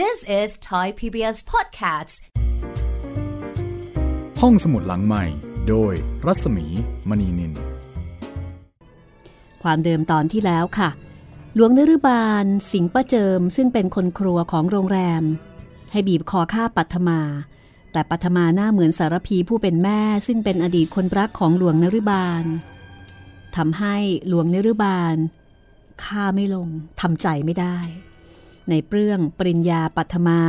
This is Thai PBS Podcasts ห้องสมุดหลังใหม่ โดยรัศมีมณีนิน ความเดิมตอนที่แล้วค่ะ หลวงนรุบาลสิงห์ประเจิมซึ่งเป็นคนครัวของโรงแรม ให้บีบคอฆ่าปัทมา แต่ปัทมาหน้าเหมือนสารพีผู้เป็นแม่ ซึ่งเป็นอดีตคนรักของหลวงนรุบาลทำให้หลวงนรุบาลฆ่าไม่ลงทำใจไม่ได้ ในเปรื่องปริญญาปัทมา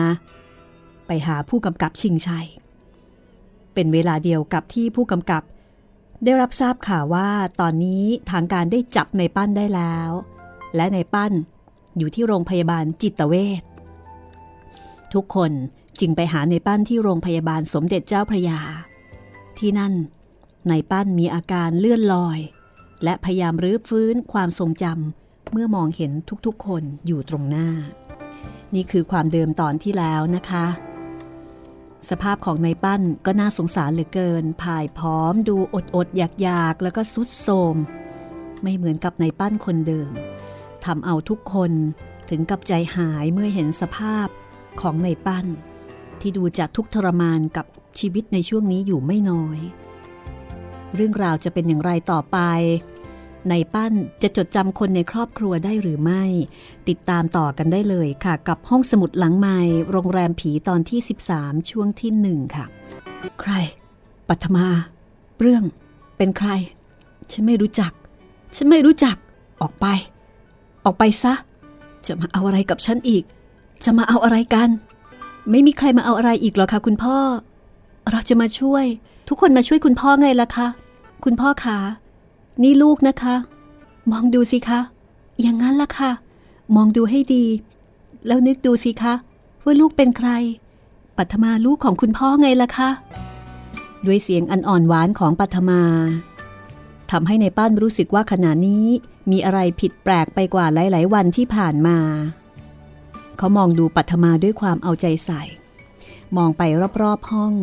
ไปหาผู้กำกับชิงชัย เป็นเวลาเดียวกับที่ผู้กำกับ ได้รับทราบข่าวว่าตอนนี้ทางการได้จับในปั้นได้แล้ว และในปั้นอยู่ที่โรงพยาบาลจิตเวชทุกคนจึงไปหาในปั้นที่โรงพยาบาลสมเด็จเจ้าพระยา ที่นั่นในปั้นมีอาการเลื่อนลอย และพยายามรื้อฟื้นความทรงจำเมื่อมองเห็นทุกๆคนอยู่ตรงหน้า นี่คือความเดิมตอนที่แล้วนะคะ สภาพของในปั้นก็น่าสงสารเหลือเกินผายพร้อม ดูอดอดอยากอยากแล้วก็สุดโทมไม่เหมือนกับในปั้นคนเดิมทำเอาทุกคนถึงกับใจหายเมื่อเห็นสภาพของในปั้น ที่ดูจะทุกข์ทรมานกับชีวิตในช่วงนี้อยู่ไม่น้อย เรื่องราวจะเป็นอย่างไรต่อไป ในปั้นจะจดจำคนในครอบครัวได้หรือไม่ ติดตามต่อกันได้เลยค่ะ กับห้องสมุดหลังไม้โรงแรมผีตอนที่ 13 ช่วงที่หนึ่งค่ะ ใคร ปัทมา เรื่อง เป็นใคร ฉันไม่รู้จัก ฉันไม่รู้จัก ออกไป ออกไปซะ จะมาเอาอะไรกับฉันอีก จะมาเอาอะไรกัน ไม่มีใครมาเอาอะไรอีกหรอคะคุณพ่อ เราจะมาช่วย ทุกคนมาช่วยคุณพ่อไงล่ะคะ คุณพ่อคะ นี่ลูกนะคะ มองดูสิคะ อย่างนั้นล่ะค่ะ มองดูให้ดี แล้วนึกดูสิคะ ว่าลูกเป็นใคร ปัทมาลูกของคุณพ่อไงล่ะคะ ด้วยเสียงอันอ่อนหวานของปัทมาทำให้ในป้านรู้สึกว่าขณะนี้มีอะไรผิดแปลกไปกว่าหลาย ๆ วันที่ผ่านมา เขามองดูปัทมาด้วยความเอาใจใส่ มองไปรอบ ๆ ห้อง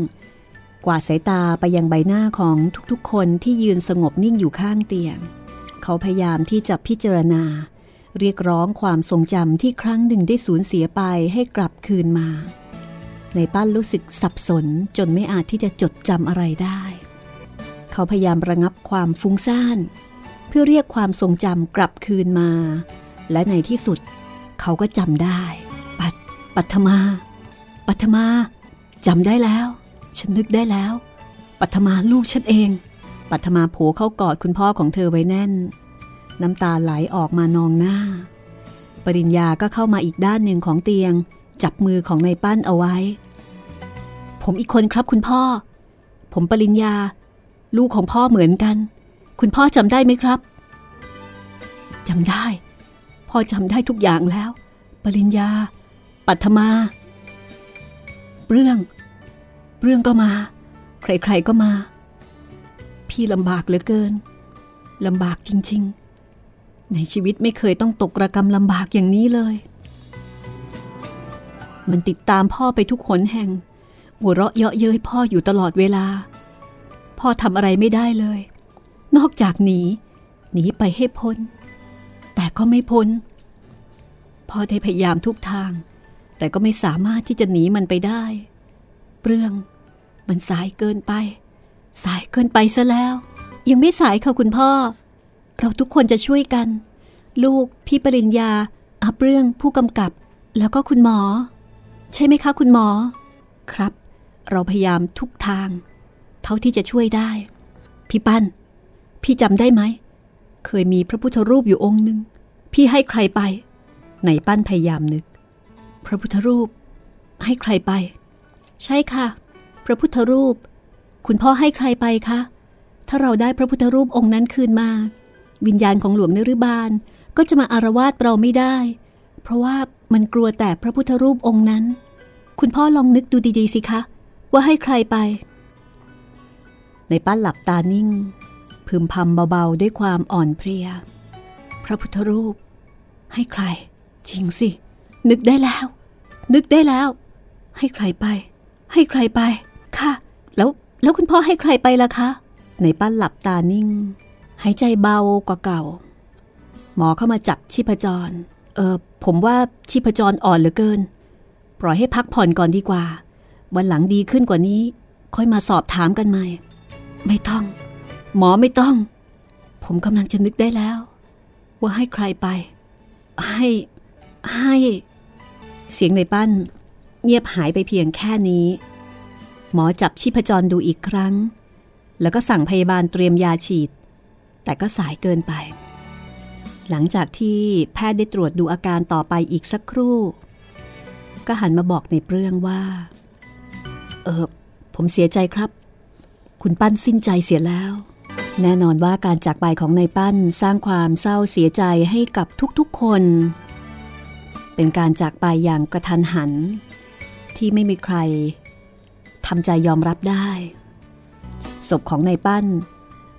กวาดสายตาไปยังใบหน้าของทุกๆ คนที่ยืนสงบนิ่งอยู่ข้างเตียง เขาพยายามที่จะพิจารณา เรียกร้องความทรงจำที่ครั้งหนึ่งได้สูญเสียไปให้กลับคืนมา ในป้านรู้สึกสับสนจนไม่อาจที่จะจดจำอะไรได้ เขาพยายามระงับความฟุ้งซ่าน เพื่อเรียกความทรงจำกลับคืนมา และในที่สุด เขาก็จำได้ ปัดปัทมา ปัทมาจำได้แล้ว ฉันนึกได้แล้ว ปัทมาลูกฉันเอง ปัทมาโผเข้ากอดคุณพ่อของเธอไว้แน่น น้ำตาไหลออกมานองหน้า ปริญญาก็เข้ามาอีกด้านหนึ่งของเตียง จับมือของนายปั้นเอาไว้ ผมอีกคนครับคุณพ่อ ผมปริญญา ลูกของพ่อเหมือนกัน คุณพ่อจำได้ไหมครับจำได้ พ่อจำได้ทุกอย่างแล้ว ปริญญา ปัทมา เรื่อง เรื่องก็มา ใครๆก็มา พี่ลำบากเหลือเกินลำบากจริง ๆ ในชีวิตไม่เคยต้องตกระกรรมลำบากอย่างนี้เลย มันติดตามพ่อไปทุกขนแห่ง หัวเราะเยาะเย้ยพ่ออยู่ตลอดเวลา พ่อทำอะไรไม่ได้เลย นอกจากหนี หนีไปให้พ้น แต่ก็ไม่พ้น พ่อได้พยายามทุกทาง แต่ก็ไม่สามารถที่จะหนีมันไปได้เปลือง มันสายเกินไป สายเกินไปซะแล้ว ยังไม่สายค่ะคุณพ่อ เราทุกคนจะช่วยกัน ลูกพี่ปริญญาอาเรื่องผู้กำกับ แล้วก็คุณหมอ ใช่ไหมคะคุณหมอ ครับ เราพยายามทุกทาง เท่าที่จะช่วยได้ พี่ปั้น พี่จำได้ไหม เคยมีพระพุทธรูปอยู่องค์หนึ่งพี่ให้ใครไปไหนปั้นพยายามนึก พระพุทธรูป ให้ใครไป ใช่ค่ะ ระพุทธรูป คุณพ่อให้ใครไปคะ ถ้าเราได้พระพุทธรูปองค์นั้นคืนมา วิญญาณของหลวงนรุบาลก็จะมาอารวาสเราไม่ได้ เพราะว่ามันกลัวแต่พระพุทธรูปองค์นั้น คุณพ่อลองนึกดูดีๆสิคะ ว่าให้ใครไป ในป้านหลับตานิ่ง พึมพำเบาๆด้วยความอ่อนเพลีย พระพุทธรูป ให้ใคร จริงสิ นึกได้แล้ว นึกได้แล้ว ให้ใครไป ให้ใครไป ค่ะ แล้วแล้วคุณพ่อให้ใครไปล่ะคะ ในป้านหลับตานิ่ง หายใจเบากว่าเก่า หมอเข้ามาจับชีพจร เออผมว่าชีพจรอ่อนเหลือเกิน ปล่อยให้พักผ่อนก่อนดีกว่า วันหลังดีขึ้นกว่านี้ ค่อยมาสอบถามกันใหม่ ไม่ต้อง หมอไม่ต้อง ผมกำลังจะนึกได้แล้ว ว่าให้ใครไป ให้ให้ เสียงในปั้น เงียบหายไปเพียงแค่นี้ หมอจับชีพจรดูอีกครั้ง แล้วก็สั่งพยาบาลเตรียมยาฉีด แต่ก็สายเกินไป หลังจากที่แพทย์ได้ตรวจดูอาการต่อไปอีกสักครู่ ก็หันมาบอกในเปรื่องว่า เออผมเสียใจครับ คุณปั้นสิ้นใจเสียแล้ว แน่นอนว่าการจากไปของนายปั้นสร้างความเศร้าเสียใจให้กับทุกๆคน เป็นการจากไปอย่างกระทันหัน ที่ไม่มีใคร ทำใจยอมรับได้ ศพของนายปั้น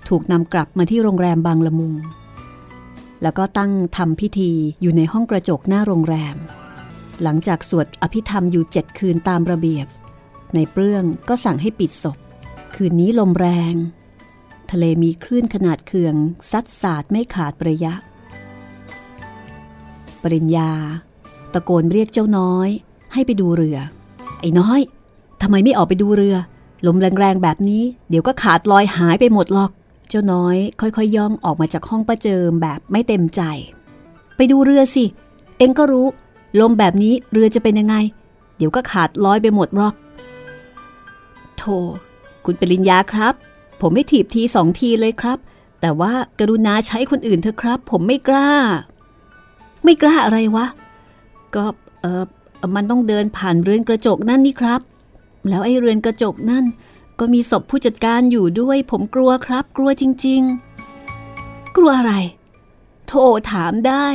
ถูกนำกลับมาที่โรงแรมบางละมุง แล้วก็ตั้งทำพิธีอยู่ในห้องกระจกหน้าโรงแรม หลังจากสวดอภิธรรมอยู่เจ็ดคืนตามระเบียบ ในเปรื่อง ก็สั่งให้ปิดศพ คืนนี้ลมแรง ทะเลมีคลื่นขนาดเคือง ซัดสาดไม่ขาดประยะ ปริญญา ตะโกนเรียกเจ้าน้อย ให้ไปดูเรือ ไอ้น้อย ทำไมไม่ออกไปดูเรือ ลมแรงๆแบบนี้ เดี๋ยวก็ขาดลอยหายไปหมดหรอก เจ้าน้อย ค่อยๆย่องออกมาจากห้องประเจิมแบบไม่เต็มใจ ไปดูเรือสิ เองก็รู้ ลมแบบนี้เรือจะเป็นยังไง เดี๋ยวก็ขาดลอยไปหมดหรอก โธ่คุณปริญญาครับ ผมไม่ถีบทีสองทีเลยครับ แต่ว่ากรุณาใช้คนอื่นเถอะครับ ผมไม่กล้า ไม่กล้าอะไรวะ ก็เออมันต้องเดินผ่านเรือนกระจกนั่นนี่ครับ แล้วไอ้เรือนกระจกนั่น ก็มีศพผู้จัดการอยู่ด้วย ผมกลัวครับ กลัวจริง ๆ กลัวอะไร โทรถามได้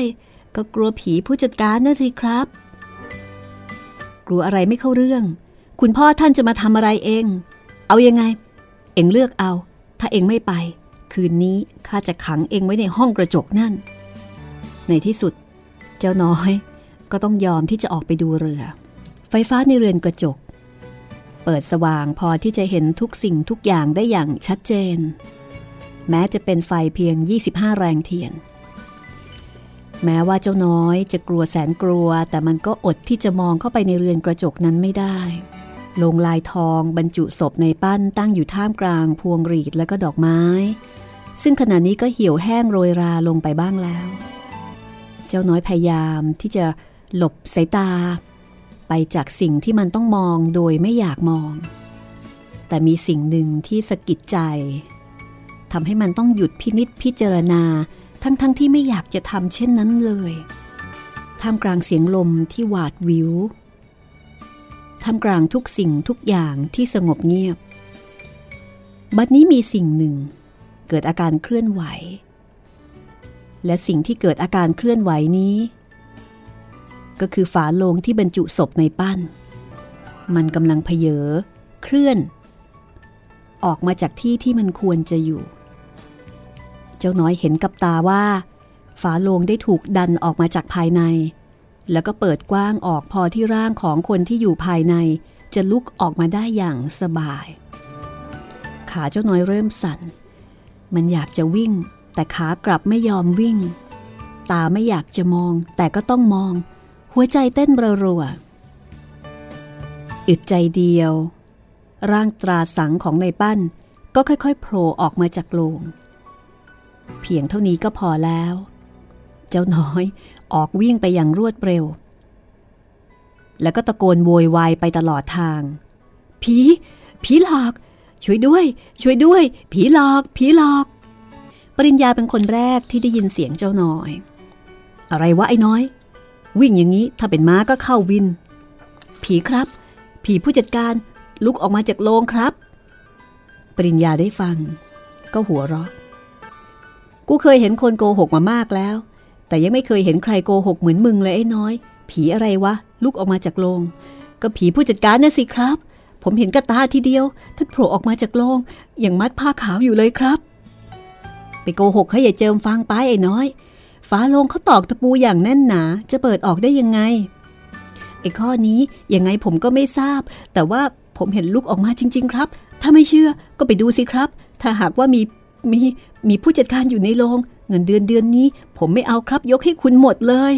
ก็กลัวผีผู้จัดการนะสิครับ กลัวอะไรไม่เข้าเรื่อง คุณพ่อท่านจะมาทำอะไรเอง เอายังไง เองเลือกเอา ถ้าเองไม่ไป คืนนี้ข้าจะขังเองไว้ในห้องกระจกนั่น ในที่สุด เจ้าน้อยก็ต้องยอมที่จะออกไปดูเรือ ไฟฟ้าในเรือนกระจก เปิดสว่างพอที่จะเห็นทุกสิ่งทุกอย่างได้อย่างชัดเจน แม้จะเป็นไฟเพียง 25 แรงเทียน แม้ว่าเจ้าน้อยจะกลัวแสนกลัว แต่มันก็อดที่จะมองเข้าไปในเรือนกระจกนั้นไม่ได้ลงลายทองบรรจุศพในปั้นตั้งอยู่ท่ามกลางพวงหรีดและก็ดอกไม้ ซึ่งขณะนี้ก็เหี่ยวแห้งโรยราลงไปบ้างแล้ว เจ้าน้อยพยายามที่จะหลบสายตา ไปจากสิ่งที่มันต้องมองโดยไม่อยากมอง แต่มีสิ่งหนึ่งที่สะกิดใจทำให้มันต้องหยุดพินิษพิจารณาทั้งๆทที่ไม่อยากจะทำเช่นนั้นเลยท่ามกลางเสียงลมที่หวาดวิวท่ามกลางทุกสิ่งทุกอย่างที่สงบเงียบ บัดนี้มีสิ่งหนึ่ง เกิดอาการเคลื่อนไหว และสิ่งที่เกิดอาการเคลื่อนไหวนี้ ก็คือฝาโลงที่บรรจุศพในปั้น มันกำลังเพเยอเคลื่อน ออกมาจากที่ที่มันควรจะอยู่ เจ้าน้อยเห็นกับตาว่า ฝาโลงได้ถูกดันออกมาจากภายใน แล้วก็เปิดกว้างออกพอที่ร่างของคนที่อยู่ภายใน จะลุกออกมาได้อย่างสบาย ขาเจ้าน้อยเริ่มสั่น มันอยากจะวิ่ง แต่ขากลับไม่ยอมวิ่ง ตาไม่อยากจะมอง แต่ก็ต้องมอง หัวใจเต้นรัวๆอึดใจเดียว ร่างตราสังของในปั้นก็ค่อยๆโผล่ออกมาจากโลง เพียงเท่านี้ก็พอแล้ว เจ้าน้อยออกวิ่งไปอย่างรวดเร็ว แล้วก็ตะโกนโวยวายไปตลอดทาง ผี ผีหลอก ช่วยด้วย ช่วยด้วย ผีหลอก ผีหลอก ปริญญาเป็นคนแรกที่ได้ยินเสียงเจ้าน้อย อะไรวะไอ้น้อย วิ่งอย่างนี้ถ้าเป็นม้าก็เข้าวิน ผีครับ ผีผู้จัดการลุกออกมาจากโรงครับ ปริญญาได้ฟัง ก็หัวเราะ กูเคยเห็นคนโกหกมามากแล้ว แต่ยังไม่เคยเห็นใครโกหกเหมือนมึงเลยไอ้น้อย ผีอะไรวะ ลุกออกมาจากโรงก็ผีผู้จัดการน่ะสิครับ ผมเห็นกระตาทีเดียวท่านโผล่ออกมาจากโรงอย่างมัดผ้าขาวอยู่เลยครับ ไปโกหกให้ย่าเจิมฟังไปไอ้น้อย ฝาโลงเขาตอกตะปูอย่างแน่นหนา จะเปิดออกได้ยังไงไอ้ข้อนี้ยังไงผมก็ไม่ทราบ แต่ว่าผมเห็นลุกออกมาจริง ๆ ครับ ถ้าไม่เชื่อก็ไปดูสิครับ ถ้าหากว่ามีมีมีผู้จัดการอยู่ในโรงเงินเดือนเดือนนี้ ผมไม่เอาครับยกให้คุณหมดเลย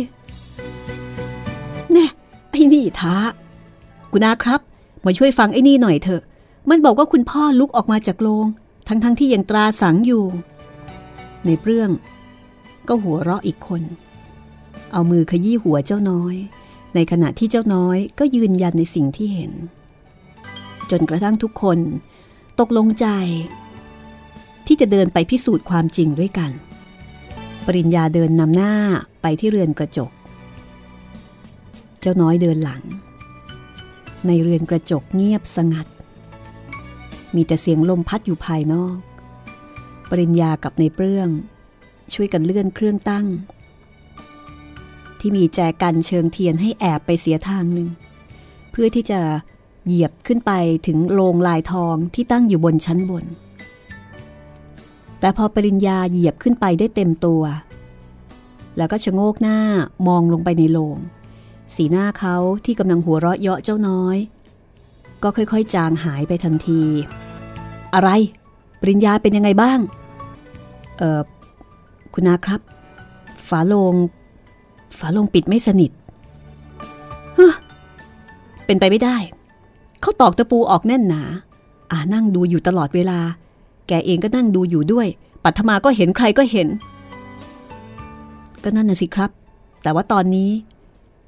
แน่ไอ้นี่ท้าคุณอาครับ มาช่วยฟังไอ้นี่หน่อยเถอะ มันบอกว่าคุณพ่อลุกออกมาจากโรงทั้งๆทที่ยังตราสังอยู่ ในเรื่อง ก็หัวเราะอีกคน เอามือขยี้หัวเจ้าน้อย ในขณะที่เจ้าน้อยก็ยืนยันในสิ่งที่เห็น จนกระทั่งทุกคน ตกลงใจ ที่จะเดินไปพิสูจน์ความจริงด้วยกัน ปริญญาเดินนำหน้าไปที่เรือนกระจก เจ้าน้อยเดินหลัง ในเรือนกระจกเงียบสงัด มีแต่เสียงลมพัดอยู่ภายนอก ปริญญากับในเปรื่อง ช่วยกันเลื่อนเครื่องตั้ง ที่มีแจกันเชิงเทียนให้แอบไปเสียทางหนึ่ง เพื่อที่จะเหยียบขึ้นไปถึงโลงลายทองที่ตั้งอยู่บนชั้นบน แต่พอปริญญาเหยียบขึ้นไปได้เต็มตัว แล้วก็ชะโงกหน้ามองลงไปในโลง สีหน้าเขาที่กำลังหัวเราะเยาะเจ้าน้อย ก็ค่อยๆ จางหายไปทันที อะไร ปริญญาเป็นยังไงบ้าง เออ คุณนาครับ ฝาโลง ฝาโลงปิดไม่สนิทฮเป็นไปไม่ได้ เขาตอกตะปูออกแน่นหนาอ่านั่งดูอยู่ตลอดเวลา แกเองก็นั่งดูอยู่ด้วย ปัทมาก็เห็นใครก็เห็น ก็นั่นน่ะสิครับ แต่ว่าตอนนี้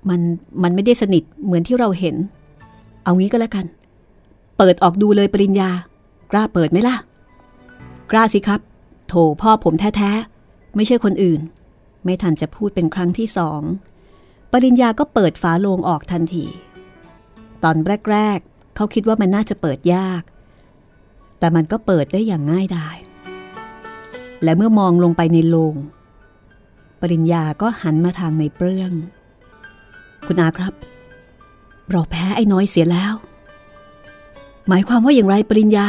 มันมันไม่ได้สนิทเหมือนที่เราเห็น เอางี้ก็แล้วกัน เปิดออกดูเลยปริญญา กล้าเปิดไหมล่ะ กล้าสิครับ โถพ่อผมแท้ๆ ไม่ใช่คนอื่น ไม่ทันจะพูดเป็นครั้งที่สองปริญญาก็เปิดฝาโลงออกทันที ตอนแรก ๆ เขาคิดว่ามันน่าจะเปิดยาก แต่มันก็เปิดได้อย่างง่ายดายและเมื่อมองลงไปในโลง ปริญญาก็หันมาทางในเปรื่อง คุณอาครับ เราแพ้ไอ้น้อยเสียแล้ว หมายความว่าอย่างไรปริญญา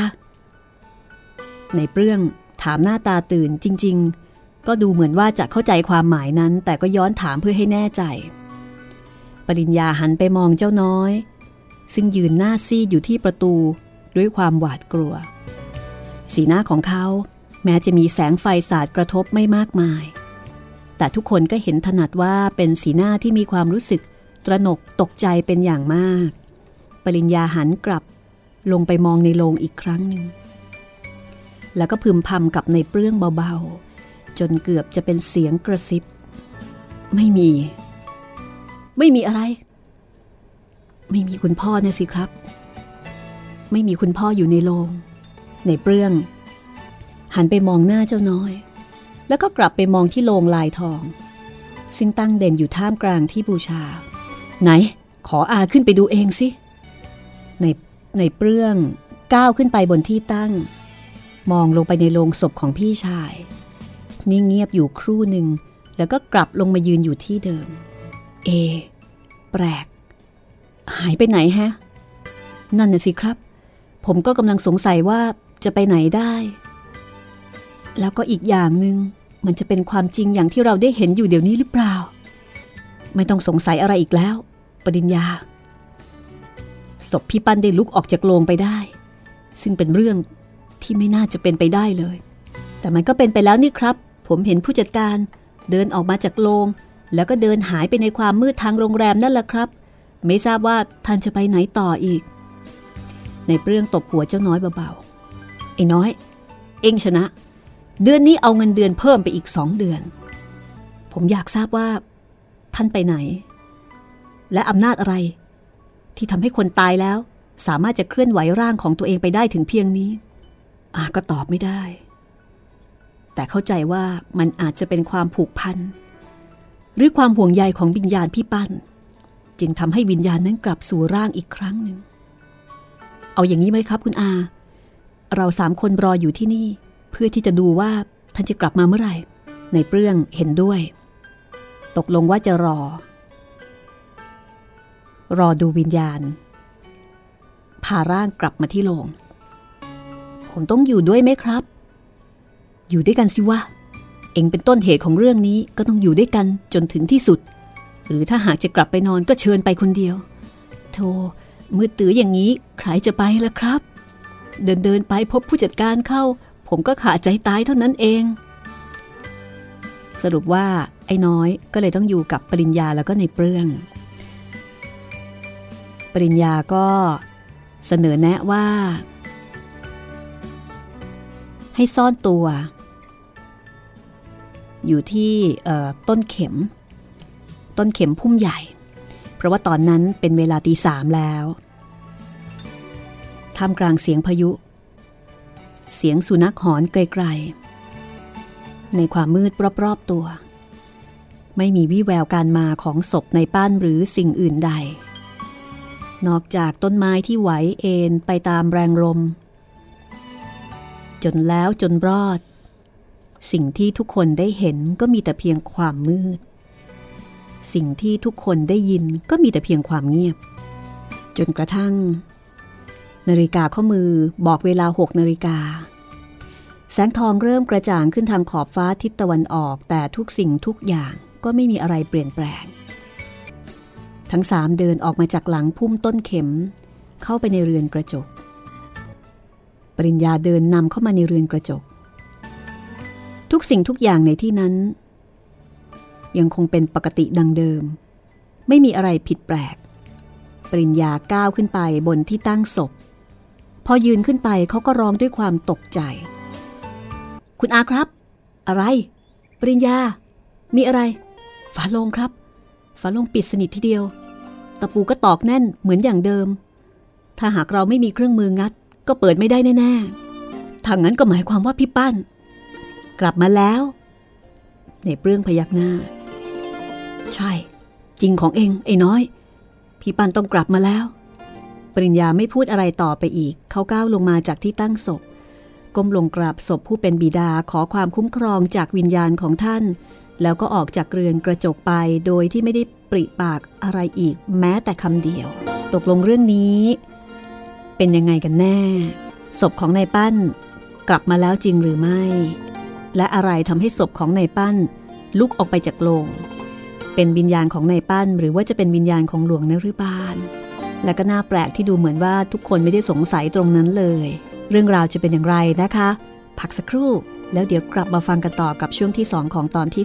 ในเปรื่องถามหน้าตาตื่นจริง ๆ ก็ดูเหมือนว่าจะเข้าใจความหมายนั้น แต่ก็ย้อนถามเพื่อให้แน่ใจ ปริญญาหันไปมองเจ้าน้อย ซึ่งยืนหน้าซีดอยู่ที่ประตูด้วยความหวาดกลัว สีหน้าของเขา แม้จะมีแสงไฟสาดกระทบไม่มากมาย แต่ทุกคนก็เห็นถนัดว่าเป็นสีหน้าที่มีความรู้สึกตระหนกตกใจเป็นอย่างมาก ปริญญาหันกลับลงไปมองในโลงอีกครั้งหนึ่ง แล้วก็พึมพำกับในเปลื้องเบาๆ จนเกือบจะเป็นเสียงกระซิบ ไม่มี ไม่มีอะไร ไม่มีคุณพ่อนะสิครับ ไม่มีคุณพ่ออยู่ในโลงในเปลื้อง หันไปมองหน้าเจ้าน้อย แล้วก็กลับไปมองที่โลงลายทอง ซึ่งตั้งเด่นอยู่ท่ามกลางที่บูชา ไหน ขออาขึ้นไปดูเองสิ ในในเปลื้องก้าวขึ้นไปบนที่ตั้ง มองลงไปในโลงศพของพี่ชาย นิ่งเงียบอยู่ครู่หนึ่ง แล้วก็กลับลงมายืนอยู่ที่เดิม เอ แปลก หายไปไหนฮะ นั่นน่ะสิครับ ผมก็กำลังสงสัยว่าจะไปไหนได้ แล้วก็อีกอย่างหนึง่งมันจะเป็นความจริงอย่างที่เราได้เห็นอยู่เดี๋ยวนี้หรือเปล่า ไม่ต้องสงสัยอะไรอีกแล้ว ปริญญา ศพพี่ปั้นได้ลุกออกจากโลงไปได้ ซึ่งเป็นเรื่องที่ไม่น่าจะเป็นไปได้เลย แต่มันก็เป็นไปแล้วนี่ครับ ผมเห็นผู้จัดการ เดินออกมาจากโลงแล้วก็เดินหายไปในความมืดทางโรงแรมนั่นแหละครับ ไม่ทราบว่าท่านจะไปไหนต่ออีก ในเปรื่องตบหัวเจ้าน้อยเบาๆไอ้น้อย เองชนะ เดือนนี้เอาเงินเดือนเพิ่มไปอีกสองเดือน ผมอยากทราบว่า ท่านไปไหน และอำนาจอะไร ที่ทำให้คนตายแล้ว สามารถจะเคลื่อนไหวร่างของตัวเองไปได้ถึงเพียงนี้อาก็ตอบไม่ได้ แต่เข้าใจว่ามันอาจจะเป็นความผูกพัน หรือความห่วงใยของวิญญาณพี่ปั้น จึงทำให้วิญญาณนั้นกลับสู่ร่างอีกครั้งหนึ่ง เอาอย่างนี้ไหมครับคุณอา เราสามคนรออยู่ที่นี่ เพื่อที่จะดูว่าท่านจะกลับมาเมื่อไหร่ ในเปรื่องเห็นด้วย ตกลงว่าจะรอ รอดูวิญญาณพาร่างกลับมาที่โรงผมต้องอยู่ด้วยไหมครับ อยู่ด้วยกันสิวะ เองเป็นต้นเหตุของเรื่องนี้ก็ต้องอยู่ด้วยกันจนถึงที่สุด หรือถ้าหากจะกลับไปนอนก็เชิญไปคนเดียว โธ่มือตื้ออย่างนี้ใครจะไปล่ะครับ เดินเดินไปพบผู้จัดการเข้า ผมก็ขาดใจตายเท่านั้นเอง สรุปว่าไอ้น้อยก็เลยต้องอยู่กับปริญญาแล้วก็ในเปรื่อง ปริญญาก็เสนอแนะว่า ให้ซ่อนตัว อยู่ที่ต้นเข็ม ต้นเข็มพุ่มใหญ่ เพราะว่าตอนนั้นเป็นเวลาตีสามแล้วท่ามกลางเสียงพายุ เสียงสุนัขหอนไกลๆ ในความมืดรอบๆตัว ไม่มีวี่แววการมาของศพในป้านหรือสิ่งอื่นใด นอกจากต้นไม้ที่ไหวเอ็นไปตามแรงลม จนแล้วจนรอด สิ่งที่ทุกคนได้เห็นก็มีแต่เพียงความมืด สิ่งที่ทุกคนได้ยินก็มีแต่เพียงความเงียบ จนกระทั่ง นาฬิกาข้อมือบอกเวลาหกนาฬิกา แสงทองเริ่มกระจ่างขึ้นทางขอบฟ้าทิศตะวันออก แต่ทุกสิ่งทุกอย่างก็ไม่มีอะไรเปลี่ยนแปลง ทั้งสามเดินออกมาจากหลังพุ่มต้นเข็ม เข้าไปในเรือนกระจก ปริญญาเดินนำเข้ามาในเรือนกระจก ทุกสิ่งทุกอย่างในที่นั้น ยังคงเป็นปกติดังเดิม ไม่มีอะไรผิดแปลก ปริญญาก้าวขึ้นไปบนที่ตั้งศพ พอยืนขึ้นไปเขาก็ร้องด้วยความตกใจ คุณอาครับ อะไร ปริญญา มีอะไร ฝาโลงครับ ฝาโลงปิดสนิททีเดียว ตะปูก็ตอกแน่นเหมือนอย่างเดิม ถ้าหากเราไม่มีเครื่องมืองัด ก็เปิดไม่ได้แน่ๆทางนั้นก็หมายความว่าพี่ปั้น กลับมาแล้ว ในเปรื่องพยักหน้า ใช่ จริงของเองไอ้น้อย พี่ปันต้องกลับมาแล้ว ปริญญาไม่พูดอะไรต่อไปอีก เขาก้าวลงมาจากที่ตั้งศพก้มลงกราบศพผู้เป็นบิดาขอความคุ้มครองจากวิญญาณของท่าน แล้วก็ออกจากเรือนกระจกไปโดยที่ไม่ได้ปริปากอะไรอีกแม้แต่คำเดียว ตกลงเรื่องนี้ เป็นยังไงกันแน่ ศพของนายปั้น กลับมาแล้วจริงหรือไม่ และอะไรทำให้ศพของนายปั้น ลุกออกไปจากโลง เป็นวิญญาณของนายปั้น หรือว่าจะเป็นวิญญาณของหลวงนฤบาล และก็น่าแปลกที่ดูเหมือนว่าทุกคนไม่ได้สงสัยตรงนั้นเลย เรื่องราวจะเป็นอย่างไรนะคะ พักสักครู่ แล้วเดี๋ยวกลับมาฟังกันต่อกับช่วงที่ 2 ของตอนที่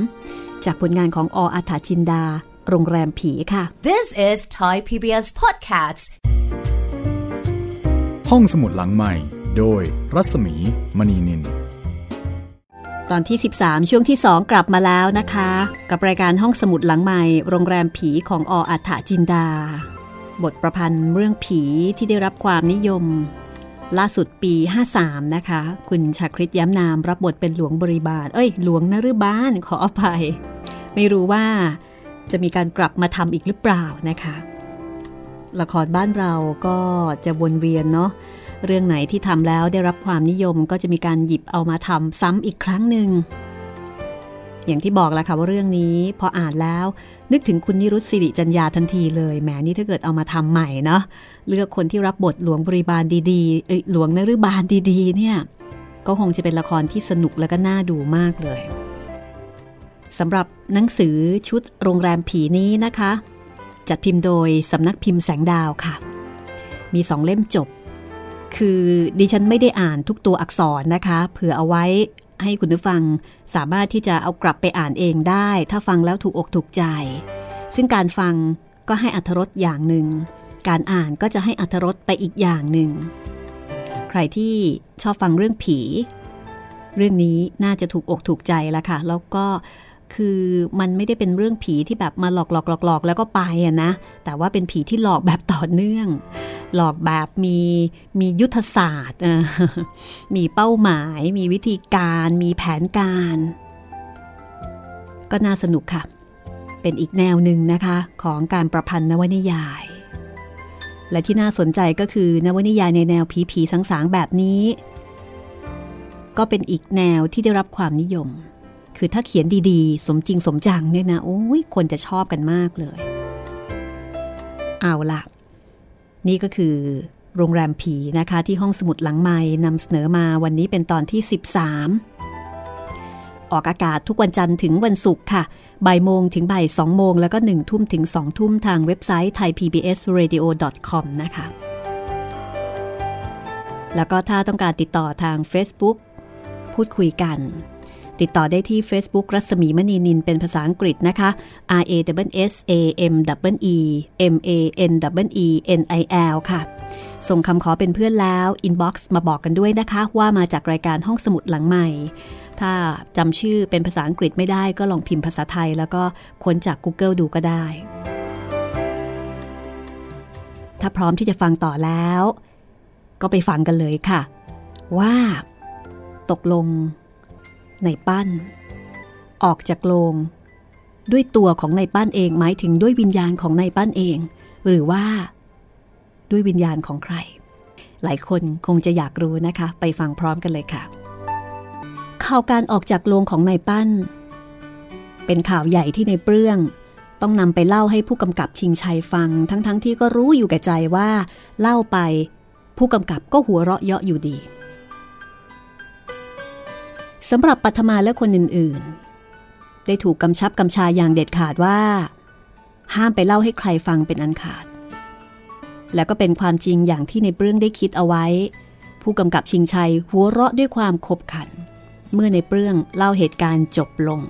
13 จากผลงานของออาถาจินดา โรงแรมผีค่ะ This is Thai PBS Podcast ห้องสมุดหลังใหม่ โดยรัศมีมณีนิน ตอนที่ 13 ช่วงที่ 2 กลับมาแล้วนะคะ กับรายการห้องสมุดหลังใหม่ โรงแรมผีของออัฏฐจินดา บทประพันธ์เรื่องผีที่ได้รับความนิยม ล่าสุดปี 53 นะคะ คุณชาคริตย้ำนามรับบทเป็นหลวงบริบาล เอ้ย หลวงนฤบาลขออภัย ไม่รู้ว่าจะมีการกลับมาทำอีกหรือเปล่านะคะ ละครบ้านเราก็จะวนเวียนเนาะ เรื่องไหนที่ทำแล้วได้รับความนิยมก็จะมีการหยิบเอามาทำซ้ำอีกครั้งหนึ่ง อย่างที่บอกแล้วค่ะว่าเรื่องนี้พออ่านแล้ว นึกถึงคุณนิรุตสิริจัญญาทันทีเลยแหมนี่ถ้าเกิดเอามาทำใหม่เนาะเลือกคนที่รับบทหลวงบริบาลดีๆเอ้ยหลวงนฤบาลดีๆ เนี่ยก็คงจะเป็นละครที่สนุกและก็น่าดูมากเลยสำหรับหนังสือชุดโรงแรมผีนี้นะคะ จัดพิมพ์โดยสำนักพิมพ์แสงดาวค่ะ มีสองเล่มจบ คือดิฉันไม่ได้อ่านทุกตัวอักษรนะคะ เผื่อเอาไว้ให้คุณผู้ฟังสามารถที่จะเอากลับไปอ่านเองได้ ถ้าฟังแล้วถูกอกถูกใจ ซึ่งการฟังก็ให้อัธรสอย่างหนึ่ง การอ่านก็จะให้อัธรสไปอีกอย่างหนึ่ง ใครที่ชอบฟังเรื่องผี เรื่องนี้น่าจะถูกอกถูกใจละค่ะ แล้วก็ คือมันไม่ได้เป็นเรื่องผีที่แบบมาหลอกหลอกหลอกหลอกแล้วก็ไปอะนะ แต่ว่าเป็นผีที่หลอกแบบต่อเนื่อง หลอกแบบมีมียุทธศาสตร์ มีเป้าหมาย มีวิธีการ มีแผนการ ก็น่าสนุกค่ะ เป็นอีกแนวหนึ่งนะคะ ของการประพันธ์นวนิยาย และที่น่าสนใจก็คือนวนิยายในแนวผีผีสางๆแบบนี้ ก็เป็นอีกแนวที่ได้รับความนิยม คือถ้าเขียนดีๆ สมจริงสมจังเนี่ยนะโอ้ยคนจะชอบกันมากเลย เอาล่ะ นี่ก็คือโรงแรมผีนะคะที่ห้องสมุดหลังไม้นำเสนอมาวันนี้เป็นตอนที่ 13 ออกอากาศทุกวันจันทร์ถึงวันศุกร์ค่ะบ่ายโมงถึงบ่ายสองโมงแล้วก็หนึ่งทุ่มถึงสองทุ่มทางเว็บไซต์ thaipbsradio.com นะคะ แล้วก็ถ้าต้องการติดต่อทาง Facebook พูดคุยกัน ติดต่อได้ที่ Facebook รัศมีมณีนินเป็นภาษาอังกฤษนะคะ R A W S A M W E M A N W E N I L ค่ะ ส่งคำขอเป็นเพื่อนแล้ว inbox มาบอกกันด้วยนะคะ ว่ามาจากรายการห้องสมุดหลังใหม่ ถ้าจำชื่อเป็นภาษาอังกฤษไม่ได้ก็ลองพิมพ์ภาษาไทย แล้วก็ค้นจาก Google ดูก็ได้ ถ้าพร้อมที่จะฟังต่อแล้ว ก็ไปฟังกันเลยค่ะ ว่า ตกลง ในปั้น ออกจากโลง ด้วยตัวของในปั้นเองหมายถึงด้วยวิญญาณของในปั้นเอง หรือว่า ด้วยวิญญาณของใคร หลายคนคงจะอยากรู้นะคะ ไปฟังพร้อมกันเลยค่ะ ข่าวการออกจากโลงของนายปั้น เป็นข่าวใหญ่ที่ในเปรื่อง ต้องนำไปเล่าให้ผู้กำกับชิงชัยฟัง ทั้งๆทที่ก็รู้อยู่แก่ใจว่า เล่าไป ผู้กำกับก็หัวเราะเยาะอยู่ดี สำหรับปัทมาและคนอื่นๆ ได้ถูกกำชับกำชาอย่างเด็ดขาดว่า ห้ามไปเล่าให้ใครฟังเป็นอันขาด แล้วก็เป็นความจริงอย่างที่ในเปรื่องได้คิดเอาไว้ ผู้กำกับชิงชัยหัวเราะด้วยความขบขัน เมื่อในเปรื่องเล่าเหตุการณ์จบลง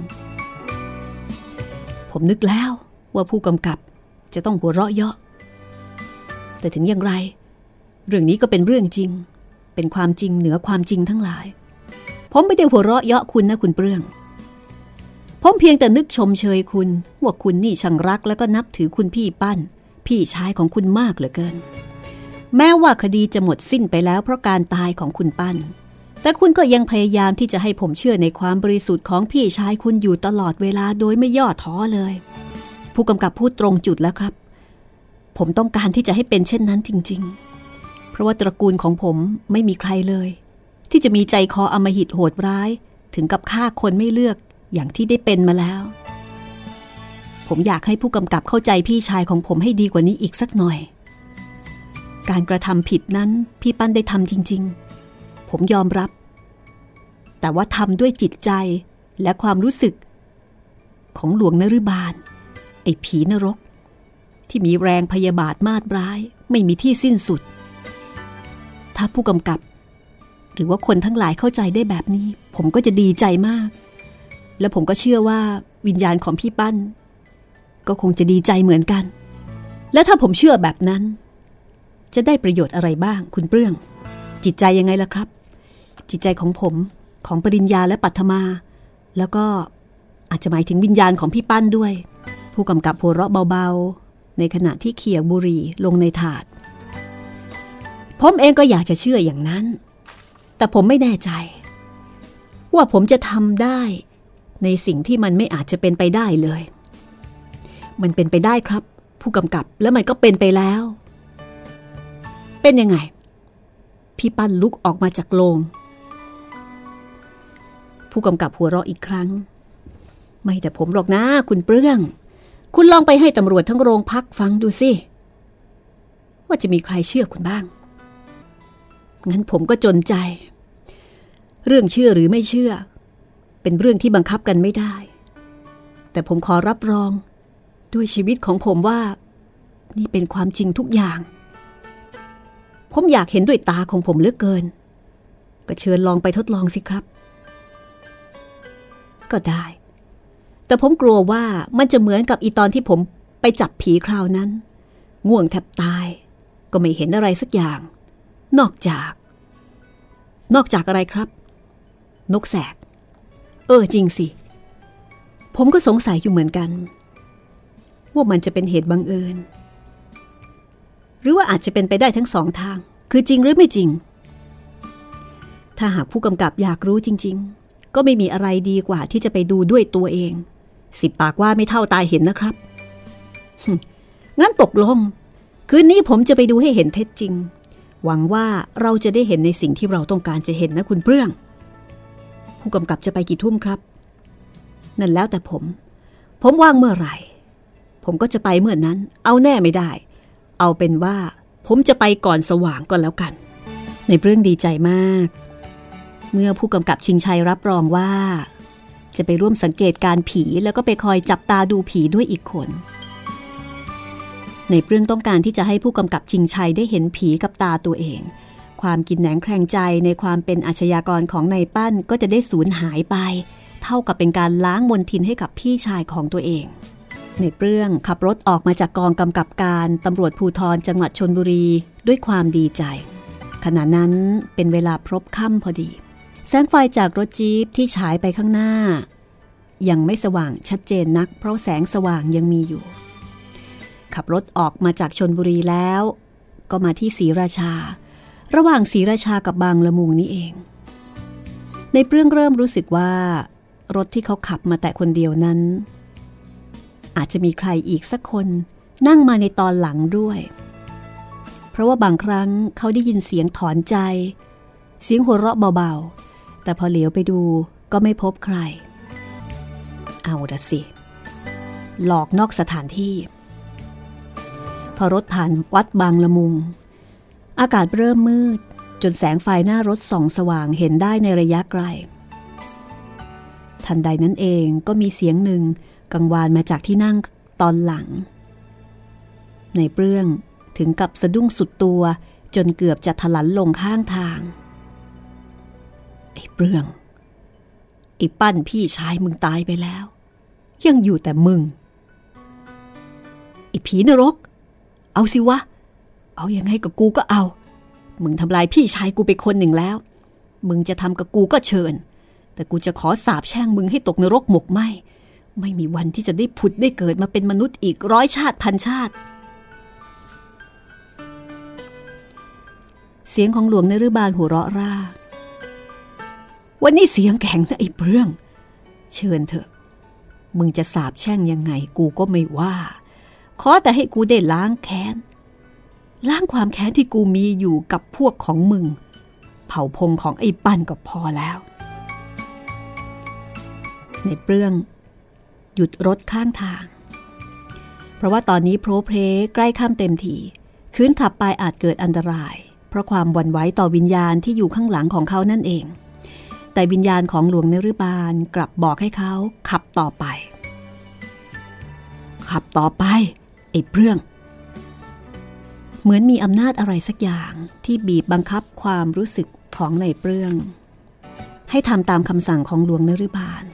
ผมนึกแล้วว่าผู้กำกับจะต้องหัวเราะเยาะ แต่ถึงอย่างไร เรื่องนี้ก็เป็นเรื่องจริง เป็นความจริงเหนือความจริงทั้งหลาย ผมไม่ได้หัวเราะเยาะคุณนะคุณเปรื่อง ผมเพียงแต่นึกชมเชยคุณ ว่าคุณนี่ช่างรักแล้วก็นับถือคุณพี่ปั้น พี่ชายของคุณมากเหลือเกิน แม้ว่าคดีจะหมดสิ้นไปแล้วเพราะการตายของคุณปั้น แต่คุณก็ยังพยายามที่จะให้ผมเชื่อในความบริสุทธิ์ของพี่ชายคุณอยู่ตลอดเวลาโดยไม่ย่อท้อเลย ผู้กำกับพูดตรงจุดแล้วครับ ผมต้องการที่จะให้เป็นเช่นนั้นจริง ๆ เพราะว่าตระกูลของผมไม่มีใครเลย ที่จะมีใจคออมหิตโหดร้าย ถึงกับฆ่าคนไม่เลือกอย่างที่ได้เป็นมาแล้ว ผมอยากให้ผู้กำกับเข้าใจพี่ชายของผมให้ดีกว่านี้อีกสักหน่อย การกระทำผิดนั้นพี่ปั้นได้ทำจริง ๆ ผมยอมรับ แต่ว่าทำด้วยจิตใจและความรู้สึก ของหลวงนรุบาล ไอ้ผีนรก ที่มีแรงพยาบาทมาดร้าย ไม่มีที่สิ้นสุด ถ้าผู้กำกับ หรือว่าคนทั้งหลายเข้าใจได้แบบนี้ ผมก็จะดีใจมาก และผมก็เชื่อว่าวิญญาณของพี่ปั้น ก็คงจะดีใจเหมือนกัน และถ้าผมเชื่อแบบนั้น จะได้ประโยชน์อะไรบ้างคุณเปรื่อง จิตใจยังไงล่ะครับ จิตใจของผมของปริญญาและปัทมา แล้วก็อาจจะหมายถึงวิญญาณของพี่ปั้นด้วย ผู้กำกับหัวเราะเบาๆ ในขณะที่เขี่ยบุหรี่ลงในถาด ผมเองก็อยากจะเชื่ออย่างนั้น แต่ผมไม่แน่ใจ ว่าผมจะทำได้ ในสิ่งที่มันไม่อาจจะเป็นไปได้เลย มันเป็นไปได้ครับ ผู้กำกับแล้วมันก็เป็นไปแล้ว เป็นยังไง พี่ปั้นลุกออกมาจากโรงผู้กำกับหัวเราะอีกครั้ง ไม่แต่ผมหรอกนะ คุณเปรื่อง คุณลองไปให้ตำรวจทั้งโรงพักฟังดูสิว่าจะมีใครเชื่อคุณบ้าง งั้นผมก็จนใจ เรื่องเชื่อหรือไม่เชื่อ เป็นเรื่องที่บังคับกันไม่ได้ แต่ผมขอรับรอง ด้วยชีวิตของผมว่า นี่เป็นความจริงทุกอย่าง ผมอยากเห็นด้วยตาของผมเหลือเกิน ก็เชิญลองไปทดลองสิครับ ก็ได้ แต่ผมกลัวว่ามันจะเหมือนกับอีตอนที่ผมไปจับผีคราวนั้น ง่วงแทบตาย ก็ไม่เห็นอะไรสักอย่าง นอกจาก นอกจากอะไรครับ นกแสก เออจริงสิ ผมก็สงสัยอยู่เหมือนกัน ว่ามันจะเป็นเหตุบังเอิญ หรือว่าอาจจะเป็นไปได้ทั้งสองทาง คือจริงหรือไม่จริง ถ้าหากผู้กำกับอยากรู้จริง ๆ ก็ไม่มีอะไรดีกว่าที่จะไปดูด้วยตัวเอง สิบปากว่าไม่เท่าตาเห็นนะครับ งั้นตกลง คืนนี้ผมจะไปดูให้เห็นเท็จจริง หวังว่าเราจะได้เห็นในสิ่งที่เราต้องการจะเห็นนะคุณเปรื่อง ผู้กำกับจะไปกี่ทุ่มครับ นั่นแล้วแต่ผม ผมว่างเมื่อไหร่ ผมก็จะไปเมื่อนั้น เอาแน่ไม่ได้ เอาเป็นว่าผมจะไปก่อนสว่างก็แล้วกัน ในเรื่องดีใจมาก เมื่อผู้กำกับชิงชัยรับรองว่า จะไปร่วมสังเกตการผีแล้วก็ไปคอยจับตาดูผีด้วยอีกคน ในเรื่องต้องการที่จะให้ผู้กำกับชิงชัยได้เห็นผีกับตาตัวเอง ความกินแหนงแคลงใจในความเป็นอาชญากรของนายปั้นก็จะได้สูญหายไป เท่ากับเป็นการล้างมนทินให้กับพี่ชายของตัวเอง ในเปรื่องขับรถออกมาจากกองกำกับการตำรวจภูทรจังหวัดชนบุรีด้วยความดีใจ ขณะนั้นเป็นเวลาพรบค่ำพอดี แสงไฟจากรถจี๊ปที่ฉายไปข้างหน้า ยังไม่สว่างชัดเจนนัก เพราะแสงสว่างยังมีอยู่ ขับรถออกมาจากชนบุรีแล้ว ก็มาที่ศรีราชา ระหว่างศรีราชากับบางละมุงนี่เอง ในเปรื่องเริ่มรู้สึกว่า รถที่เขาขับมาแต่คนเดียวนั้น อาจจะมีใครอีกสักคนนั่งมาในตอนหลังด้วย เพราะว่าบางครั้งเขาได้ยินเสียงถอนใจ เสียงหัวเราะเบาๆ แต่พอเหลียวไปดูก็ไม่พบใคร เอาละสิ หลอกนอกสถานที่ พอรถผ่านวัดบางละมุง อากาศเริ่มมืด จนแสงไฟหน้ารถส่องสว่างเห็นได้ในระยะไกล ทันใดนั้นเองก็มีเสียงหนึ่งกังวานมาจากที่นั่งตอนหลัง ในเปรื่อง ถึงกับสะดุ้งสุดตัวจนเกือบจะถลันลงข้างทาง ไอ้เปรื่อง ไอ้ปั้นพี่ชายมึงตายไปแล้ว ยังอยู่แต่มึง ไอ้ผีนรก เอาสิวะ เอาอยัางไงกับกูก็เอา มึงทำลายพี่ชายกูไปคนหนึ่งแล้ว มึงจะทำกับกูก็เชิญ แต่กูจะขอสาบแช่งมึงให้ตกนรกหมกไหม ไม่มีวันที่จะได้ผุดได้เกิดมาเป็นมนุษย์อีกร้อยชาติพันชาติ เสียงของหลวงในรุบาลหัวเราะร่า วันนี้เสียงแข็งนะไอ้เปรื่อง เชิญเถอะ มึงจะสาบแช่งยังไงกูก็ไม่ว่า ขอแต่ให้กูได้ล้างแค้น ล้างความแค้นที่กูมีอยู่กับพวกของมึง เผ่าพงของไอ้ปั้นก็พอแล้ว ในเปรื่อง หยุดรถข้างทาง เพราะว่าตอนนี้โพรเพลใกล้ข้ามเต็มทีคืนขับไปอาจเกิดอันตราย เพราะความวันไหวต่อวิญญาณที่อยู่ข้างหลังของเขานั่นเอง แต่วิญญาณของหลวงเนรุบาลกลับบอกให้เขาขับต่อไป ขับต่อไป ไอ้เปรื่อง เหมือนมีอำนาจอะไรสักอย่างที่บีบบังคับความรู้สึกของในเปรื่อง ให้ทำตามคำสั่งของหลวงนรุบาล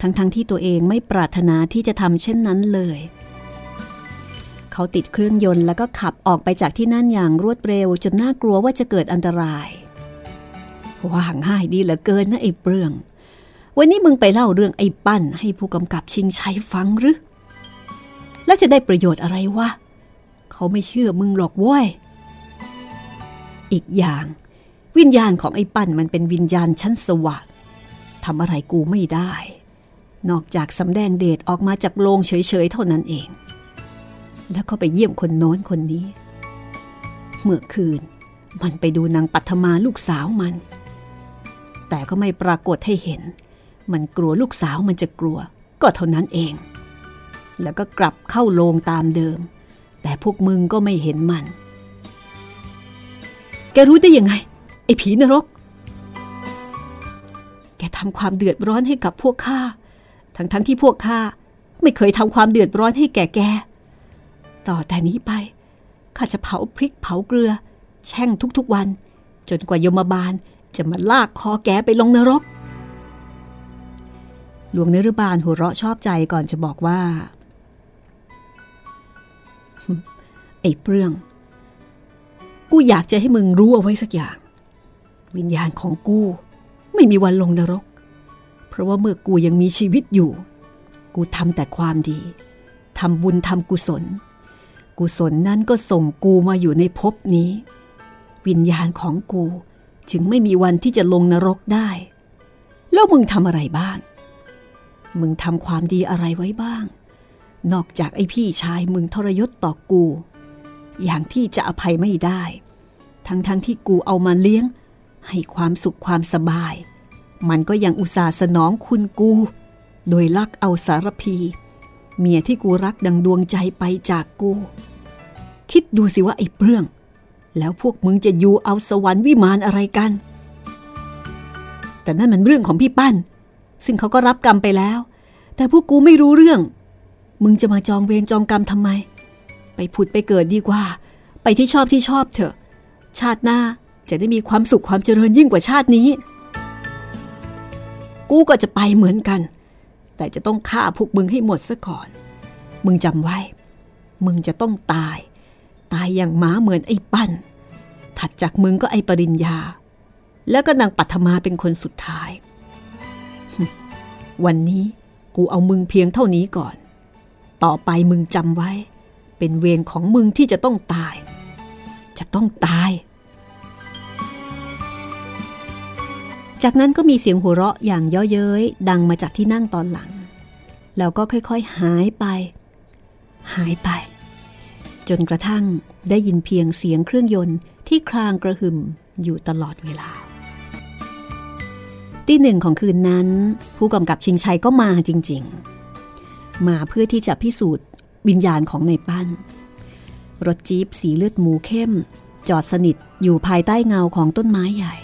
ทั้งๆทที่ตัวเองไม่ปรารถนาที่จะทำเช่นนั้นเลย เขาติดเครื่องยนต์แล้วก็ขับออกไปจากที่นั่นอย่างรวดเร็ว จนน่ากลัวว่าจะเกิดอันตรายว่าง่ายดีเหลือเกินนะไอ้เปลือง วันนี้มึงไปเล่าเรื่องไอ้ปั้นให้ผู้กำกับชิงชัยฟังหรือ แล้วจะได้ประโยชน์อะไรวะ เขาไม่เชื่อมึงหรอกว้ย อีกอย่าง วิญญาณของไอ้ปั้นมันเป็นวิญญาณชั้นสว่างทำอะไรกูไม่ได้ นอกจากสำแดงเดชออกมาจากโลงเฉยๆเท่านั้นเอง แล้วก็ไปเยี่ยมคนโน้นคนนี้ เมื่อคืนมันไปดูนางปัทมาลูกสาวมัน แต่ก็ไม่ปรากฏให้เห็น มันกลัวลูกสาวมันจะกลัว ก็เท่านั้นเอง แล้วก็กลับเข้าโลงตามเดิม แต่พวกมึงก็ไม่เห็นมัน แกรู้ได้ยังไง ไอ้ผีนรก แกทำความเดือดร้อนให้กับพวกข้า ทั้งๆทที่พวกข้าไม่เคยทำความเดือดร้อนให้แก่แก ต่อแต่นี้ไปข้าจะเผาพริกเผาเกลือ แช่งทุกๆวัน จนกว่ายมบาลจะมาลากคอแกไปลงนรก หลวงนรุบาลหัวเราะชอบใจก่อนจะบอกว่า อ้เปรื่อง กูอยากจะให้มึงรู้เอาไว้สักอย่าง วิญญาณของกูไม่มีวันลงนรก เพราะว่าเมื่อกูยังมีชีวิตอยู่ กูทำแต่ความดีทำบุญทำกุศล กุศลนั้นก็ส่งกูมาอยู่ในภพนี้ วิญญาณของกูจึงไม่มีวันที่จะลงนรกได้ แล้วมึงทำอะไรบ้าง มึงทำความดีอะไรไว้บ้าง นอกจากไอ้พี่ชายมึงทรยศต่อกู อย่างที่จะอภัยไม่ได้ ทั้งๆทที่กูเอามาเลี้ยง ให้ความสุขความสบาย มันก็ยังอุตส่าห์สนองคุณกู โดยลักเอาสารพี เมียที่กูรักดังดวงใจไปจากกู คิดดูสิว่าไอ้เปรื่อง แล้วพวกมึงจะอยู่เอาสวรรค์วิมานอะไรกัน แต่นั่นมันเรื่องของพี่ปั้น ซึ่งเขาก็รับกรรมไปแล้ว แต่พวกกูไม่รู้เรื่อง มึงจะมาจองเวรจองกรรมทำไม ไปผุดไปเกิดดีกว่า ไปที่ชอบที่ชอบเถอะ ชาติหน้าจะได้มีความสุขความเจริญยิ่งกว่าชาตินี้ กูก็จะไปเหมือนกัน แต่จะต้องฆ่าพวกมึงให้หมดซะก่อน มึงจำไว้ มึงจะต้องตาย ตายอย่างหมาเหมือนไอ้ปั้น ถัดจากมึงก็ไอ้ปริญญา แล้วก็นางปัทมาเป็นคนสุดท้าย วันนี้กูเอามึงเพียงเท่านี้ก่อน ต่อไปมึงจำไว้ เป็นเวรของมึงที่จะต้องตาย จะต้องตาย จากนั้นก็มีเสียงหัวเราะอย่างเย่อเย้ยดังมาจากที่นั่งตอนหลัง แล้วก็ค่อยๆหายไป หายไป จนกระทั่งได้ยินเพียงเสียงเครื่องยนต์ที่ครางกระหึ่มอยู่ตลอดเวลาที่หนึ่งของคืนนั้น ผู้กำกับชิงชัยก็มาจริง ๆ มาเพื่อที่จะพิสูจน์ วิญญาณของในปั้น รถจี๊ปสีเลือดหมูเข้ม จอดสนิทอยู่ภายใต้เงาของต้นไม้ใหญ่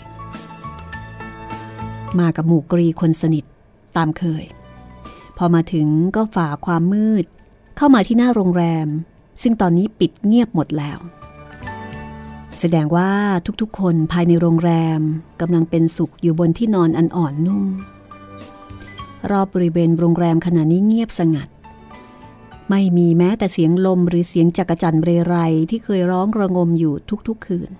มากับหมู่กรีคนสนิทตามเคย พอมาถึงก็ฝ่าความมืด เข้ามาที่หน้าโรงแรม ซึ่งตอนนี้ปิดเงียบหมดแล้ว แสดงว่าทุกๆ คนภายในโรงแรมกำลังเป็นสุขอยู่บนที่นอนอันอ่อนนุ่ม รอบบริเวณโรงแรมขณะนี้เงียบสงัด ไม่มีแม้แต่เสียงลมหรือเสียงจักรจันเรไรที่เคยร้องระงมอยู่ทุกๆคืน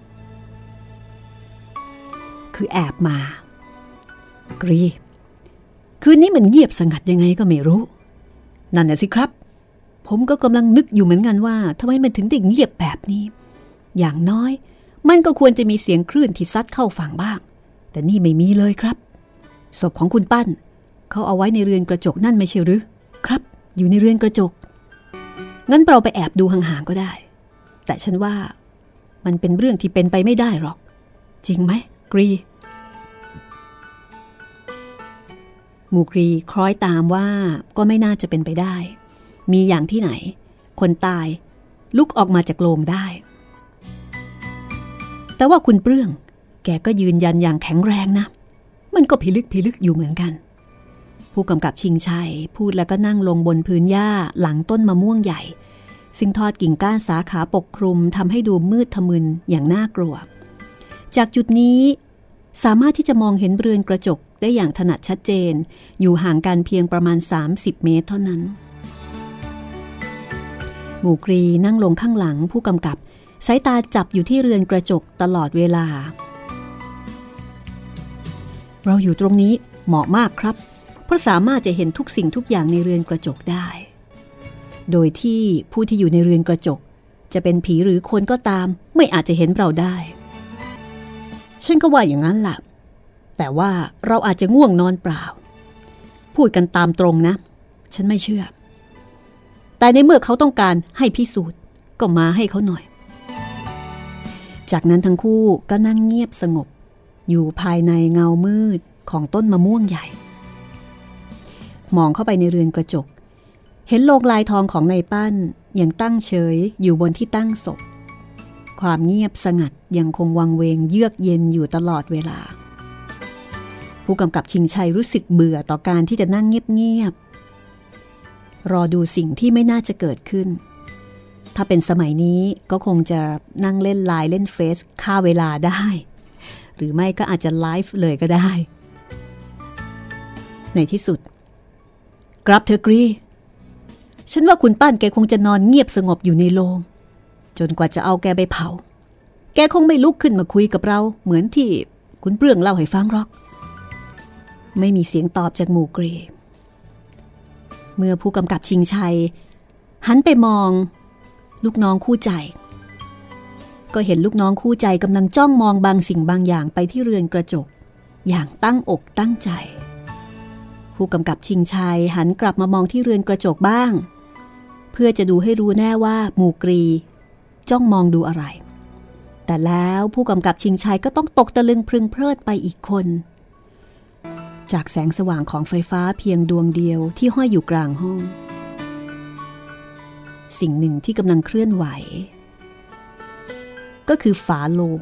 คือแอบมา กรี คืนนี้มันเงียบสงัดยังไงก็ไม่รู้ นั่นน่ะสิครับ ผมก็กำลังนึกอยู่เหมือนกันว่าทำไมมันถึงได้เงียบแบบนี้ อย่างน้อย มันก็ควรจะมีเสียงคลื่นที่ซัดเข้าฝั่งบ้าง แต่นี่ไม่มีเลยครับ ศพของคุณปั้น เขาเอาไว้ในเรือนกระจกนั่นไม่ใช่หรือ ครับ อยู่ในเรือนกระจก งั้นเราไปแอบดูห่างๆก็ได้ แต่ฉันว่ามันเป็นเรื่องที่เป็นไปไม่ได้หรอก จริงไหมกรีมูกรีคล้อยตามว่าก็ไม่น่าจะเป็นไปได้ มีอย่างที่ไหน คนตายลุกออกมาจากโลงได้ แต่ว่าคุณเปลื้อง แกก็ยืนยันอย่างแข็งแรงนะ มันก็พิลึกพิลึกอยู่เหมือนกัน ผู้กำกับชิงชัย พูดแล้วก็นั่งลงบนพื้นหญ้าหลังต้นมะม่วงใหญ่ ซึ่งทอดกิ่งก้านสาขาปกคลุมทำให้ดูมืดทะมึนอย่างน่ากลัว จากจุดนี้สามารถที่จะมองเห็นเรือนกระจกได้อย่างถนัดชัดเจน อยู่ห่างกันเพียงประมาณ 30 เมตรเท่านั้น หมู่กรีนั่งลงข้างหลังผู้กำกับ สายตาจับอยู่ที่เรือนกระจกตลอดเวลา เราอยู่ตรงนี้เหมาะมากครับ ราะสามารถจะเห็นทุกสิ่งทุกอย่างในเรือนกระจกได้ โดยที่ผู้ที่อยู่ในเรือนกระจก จะเป็นผีหรือคนก็ตาม ไม่อาจจะเห็นเราได้ฉันก็ว่าอย่างนั้นแหละแต่ว่าเราอาจจะง่วงนอนเปล่า พูดกันตามตรงนะ ฉันไม่เชื่อ แต่ในเมื่อเขาต้องการให้พิสูจน์ก็มาให้เขาหน่อย จากนั้นทั้งคู่ก็นั่งเงียบสงบ อยู่ภายในเงามืดของต้นมะม่วงใหญ่ มองเข้าไปในเรือนกระจก เห็นโลกลายทองของนายปั้นยังตั้งเฉยอยู่บนที่ตั้งศพ ความเงียบสงัดยังคงวังเวงเยือกเย็นอยู่ตลอดเวลา ผู้กำกับชิงชัยรู้สึกเบื่อต่อการที่จะนั่งเงียบๆรอดูสิ่งที่ไม่น่าจะเกิดขึ้น ถ้าเป็นสมัยนี้ก็คงจะนั่งเล่นไลน์เล่นเฟซค่าเวลาได้ หรือไม่ก็อาจจะไลฟ์เลยก็ได้ ในที่สุด กรับเธอกรี ฉันว่าคุณป้านแกคงจะนอนเงียบสงบอยู่ในโรงจนกว่าจะเอาแกไปเผา แกคงไม่ลุกขึ้นมาคุยกับเรา เหมือนที่คุณเปลืองเล่าให้ฟังหรอก ไม่มีเสียงตอบจากหมู่กรี เมื่อผู้กำกับชิงชัย หันไปมอง ลูกน้องคู่ใจ ก็เห็นลูกน้องคู่ใจกำลังจ้องมองบางสิ่งบางอย่างไปที่เรือนกระจก อย่างตั้งอกตั้งใจ ผู้กำกับชิงชัยหันกลับมามองที่เรือนกระจกบ้าง เพื่อจะดูให้รู้แน่ว่าหมู่กรี จ้องมองดูอะไร แต่แล้วผู้กำกับชิงชัยก็ต้องตกตะลึงพึงเพลิดไปอีกคน จากแสงสว่างของไฟฟ้าเพียงดวงเดียวที่ห้อยอยู่กลางห้อง สิ่งหนึ่งที่กำลังเคลื่อนไหว ก็คือฝาโลง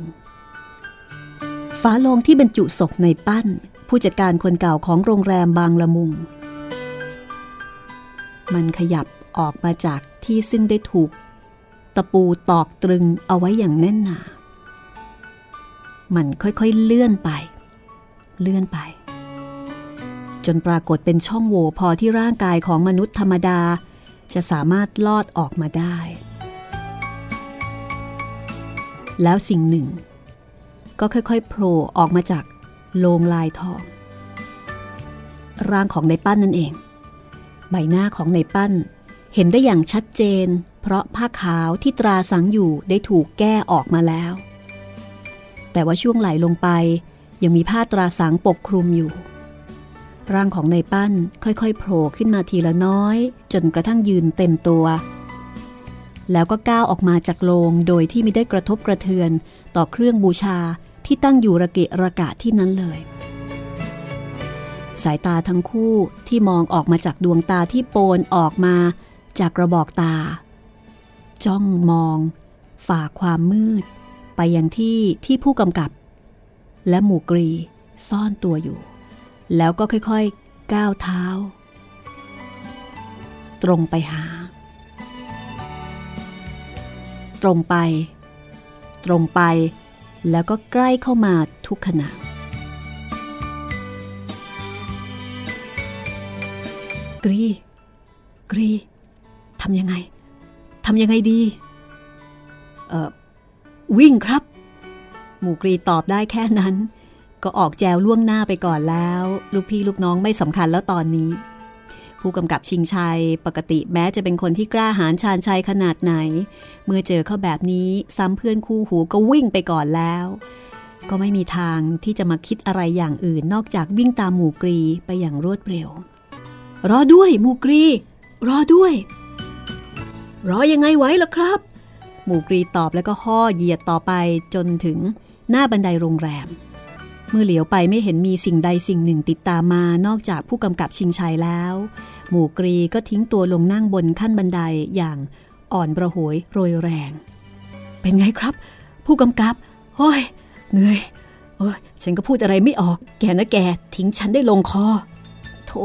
ฝาโลงที่บรรจุศพในปั้น ผู้จัดการคนเก่าของโรงแรมบางละมุง มันขยับออกมาจากที่ซึ่งได้ถูก ตะปูตอกตรึงเอาไว้อย่างแน่นหนา มันค่อยๆเลื่อนไป เลื่อนไป จนปรากฏเป็นช่องโหว่พอที่ร่างกายของมนุษย์ธรรมดา จะสามารถลอดออกมาได้ แล้วสิ่งหนึ่ง ก็ค่อยๆโผล่ออกมาจาก โลงลายทอง ร่างของในปั้นนั่นเอง ใบหน้าของในปั้น เห็นได้อย่างชัดเจน เพราะผ้าขาวที่ตราสังอยู่ได้ถูกแก้ออกมาแล้ว แต่ว่าช่วงไหลลงไป ยังมีผ้าตราสังปกคลุมอยู่ ร่างของในปั้นค่อยๆโผล่ขึ้นมาทีละน้อย จนกระทั่งยืนเต็มตัวแล้วก็ก้าวออกมาจากโลงโดยที่ไม่ได้กระทบกระเทือนต่อเครื่องบูชา ที่ตั้งอยู่ระเกะระกะที่นั้นเลย สายตาทั้งคู่ที่มองออกมาจากดวงตาที่โปนออกมาจากกระบอกตา จ้องมอง ฝ่าความมืด ไปยังที่ที่ผู้กำกับ และหมู่กรีซ่อนตัวอยู่ แล้วก็ค่อยๆก้าวเท้า ตรงไปหา ตรงไป ตรงไป แล้วก็ใกล้เข้ามาทุกขณะ กรี กรีทำยังไงทำยังไงดี เอ่อ วิ่งครับ หมูกรีตอบได้แค่นั้น ก็ออกแจวล่วงหน้าไปก่อนแล้ว ลูกพี่ลูกน้องไม่สำคัญแล้วตอนนี้ ผู้กำกับชิงชัยปกติแม้จะเป็นคนที่กล้าหาญชาญชัยขนาดไหน เมื่อเจอเข้าแบบนี้ซ้ำเพื่อนคู่หูก็วิ่งไปก่อนแล้ว ก็ไม่มีทางที่จะมาคิดอะไรอย่างอื่นนอกจากวิ่งตามหมู่กรีไปอย่างรวดเร็ว รอด้วยหมู่กรี รอด้วย รอยังไงไว้ล่ะครับ หมู่กรีตอบแล้วก็ห่อเหยียดต่อไปจนถึงหน้าบันไดโรงแรม เมื่อเหลียวไปไม่เห็นมีสิ่งใดสิ่งหนึ่งติดตามมานอกจากผู้กำกับชิงชัยแล้ว หมู่กรีก็ทิ้งตัวลงนั่งบนขั้นบันไดอย่างอ่อนประหวยโรยแรง เป็นไงครับ ผู้กำกับโอ้ยเหนื่อยโอ้ยฉันก็พูดอะไรไม่ออก แกนะแกทิ้งฉันได้ลงคอโธ่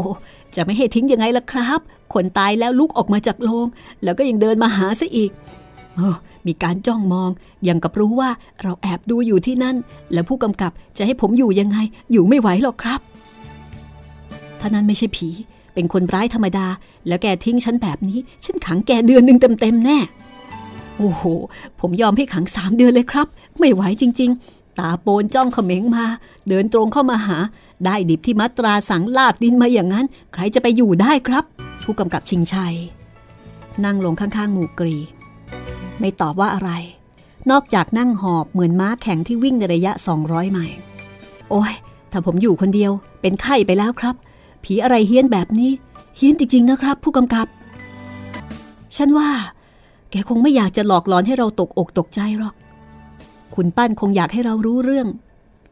จะไม่ให้ทิ้งยังไงล่ะครับ คนตายแล้วลุกออกมาจากโลงแล้วก็ยังเดินมาหาซะอีกเออ มีการจ้องมองยังกับรู้ว่าเราแอบดูอยู่ที่นั่น แล้วผู้กำกับจะให้ผมอยู่ยังไง อยู่ไม่ไหวหรอกครับถ้านั้นไม่ใช่ผี เป็นคนร้ายธรรมดา แล้วแกทิ้งฉันแบบนี้ ฉันขังแกเดือนหนึ่งเต็มๆแน่ โอ้โห ผมยอมให้ขังสามเดือนเลยครับ ไม่ไหวจริง ๆ ตาโปนจ้องเขม็งมา เดินตรงเข้ามาหา ได้ดิบที่มัตราสังลากดินมาอย่างนั้น ใครจะไปอยู่ได้ครับ ผู้กำกับชิงชัย นั่งลงข้างๆหมู่กรี ไม่ตอบว่าอะไร นอกจากนั่งหอบเหมือนม้าแข่งที่วิ่งในระยะ 200 ไมล์โอ้ยถ้าผมอยู่คนเดียว เป็นไข้ไปแล้วครับ ผีอะไรเฮี้ยนแบบนี้ เฮี้ยนจริงๆนะครับ ผู้กำกับ ฉันว่า แกคงไม่อยากจะหลอกหลอนให้เราตกอกตกใจหรอก คุณปั้นคงอยากให้เรารู้เรื่อง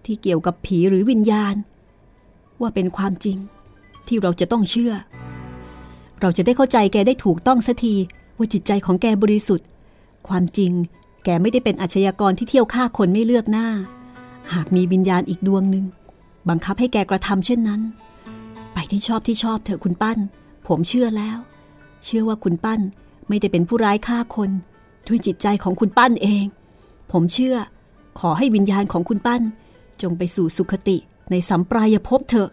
ที่เกี่ยวกับผีหรือวิญญาณ ว่าเป็นความจริง ที่เราจะต้องเชื่อ เราจะได้เข้าใจแกได้ถูกต้องสักทีว่าจิตใจของแกบริสุทธิ์ ความจริง แกไม่ได้เป็นอาชญากรที่เที่ยวฆ่าคนไม่เลือกหน้า หากมีวิญญาณอีกดวงหนึ่ง บังคับให้แกกระทำเช่นนั้น ไปที่ชอบที่ชอบเถอะคุณปั้น ผมเชื่อแล้ว เชื่อว่าคุณปั้นไม่ได้เป็นผู้ร้ายฆ่าคน ด้วยจิตใจของคุณปั้นเอง ผมเชื่อ ขอให้วิญญาณของคุณปั้น จงไปสู่สุคติในสัมปรายภพเถอะ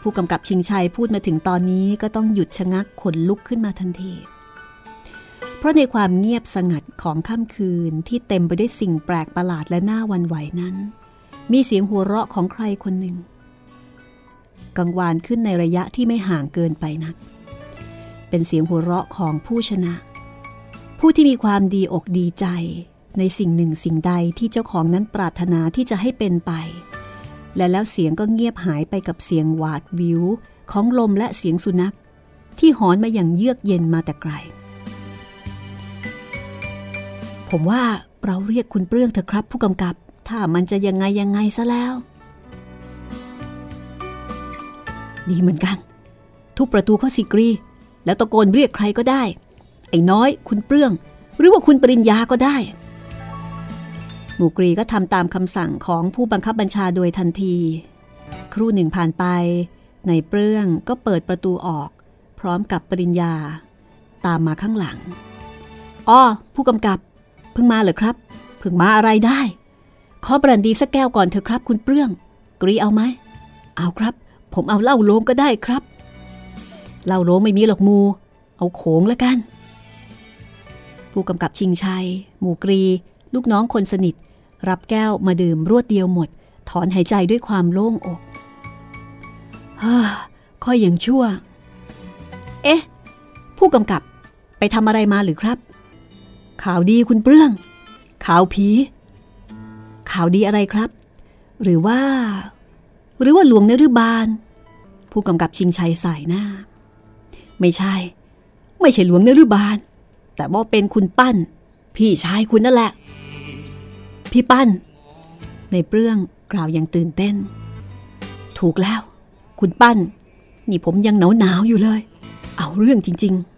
ผู้กำกับชิงชัยพูดมาถึงตอนนี้ก็ต้องหยุดชะงักขนลุกขึ้นมาทันที เพราะในความเงียบสงัดของค่ำคืนที่เต็มไปด้วยสิ่งแปลกประหลาดและน่าวันไหวนั้น มีเสียงหัวเราะของใครคนหนึ่ง กังวานขึ้นในระยะที่ไม่ห่างเกินไปนัก เป็นเสียงหัวเราะของผู้ชนะ ผู้ที่มีความดีอกดีใจในสิ่งหนึ่งสิ่งใดที่เจ้าของนั้นปรารถนาที่จะให้เป็นไป และแล้วเสียงก็เงียบหายไปกับเสียงหวาดวิวของลมและเสียงสุนัข ที่หอนมาอย่างเยือกเย็นมาแต่ไกล ผมว่าเราเรียกคุณเปลื้องเถอะครับผู้กำกับ ถ้ามันจะยังไงยังไงซะแล้ว ดีเหมือนกัน ทุกประตูเข้าสิกรี แล้วตะโกนเรียกใครก็ได้ ไอ้น้อย คุณเปลื้อง หรือว่าคุณปริญญาก็ได้ หมู่กรีก็ทำตามคำสั่งของผู้บังคับบัญชาโดยทันที ครู่หนึ่งผ่านไป ในเปลื้องก็เปิดประตูออก พร้อมกับปริญญา ตามมาข้างหลังอ้อผู้กำกับ เพิ่งมาเหรอครับ เพิ่งมาอะไรได้ ขอบรันดีสักแก้วก่อนเถอะครับ คุณเปลื้อง กรีเอาไหม เอาครับ ผมเอาเหล้าโลงก็ได้ครับเหล้าโลงไม่มีหรอกมู เอาโขงล้วกัน ผู้กำกับชิงชัย หมู่กรี ลูกน้องคนสนิท รับแก้วมาดื่มรวดเดียวหมด ถอนหายใจด้วยความโล่งอกฮ่าค่อยอย่างชั่ว เอ๊ะ ผู้กำกับไปทำอะไรมาหรือครับ ข่าวดีคุณเปลื้อง ข่าวผี ข่าวดีอะไรครับ หรือว่า หรือว่าหลวงนฤบาล ผู้กำกับชิงชัยสายหน้า ไม่ใช่ ไม่ใช่หลวงนฤบาล แต่ว่าเป็นคุณปั้น พี่ชายคุณนั่นแหละ พี่ปั้น ในเปลื้องกล่าวอย่างตื่นเต้น ถูกแล้ว คุณปั้น นี่ผมยังหนาวหนาวอยู่เลย เอาเรื่องจริง ๆ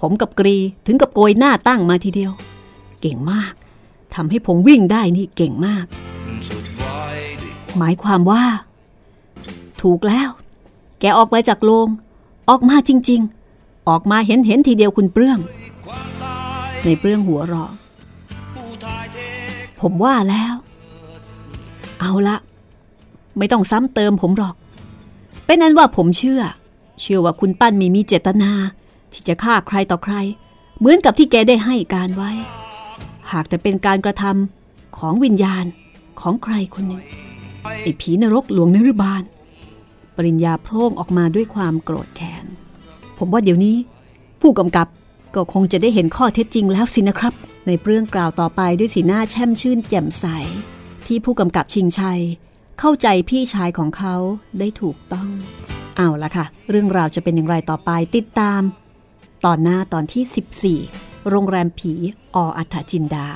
ผมกับกรีถึงกับโกยหน้าตั้งมาทีเดียว เก่งมากทำให้ผมวิ่งได้นี่เก่งมาก หมายความว่า ถูกแล้ว แกออกไปจากโรงออกมาจริง ๆ ออกมาเห็นเห็นทีเดียวคุณเปลื้องในเปลื้องหัวเรอผมว่าแล้ว เอาละไม่ต้องซ้ำเติมผมหรอก เป็นนั้นว่าผมเชื่อ เชื่อว่าคุณปั้นไม่มีเจตนา ที่จะฆ่าใครต่อใคร เหมือนกับที่แกได้ให้การไว้ หากแต่เป็นการกระทำของวิญญาณของใครคนหนึ่งไอ้ผีนรกหลวงนฤบาล ปริญญาโพร่งออกมาด้วยความโกรธแค้นผมว่าเดี๋ยวนี้ ผู้กำกับก็คงจะได้เห็นข้อเท็จจริงแล้วสินะครับ ในเรื่องกล่าวต่อไปด้วยสีหน้าแช่มชื่นแจ่มใส ที่ผู้กำกับชิงชัย เข้าใจพี่ชายของเขาได้ถูกต้อง เอาละค่ะ เรื่องราวจะเป็นอย่างไรต่อไปติดตาม ตอนหน้าตอนที่ 14 โรงแรมผีออัฐจินดา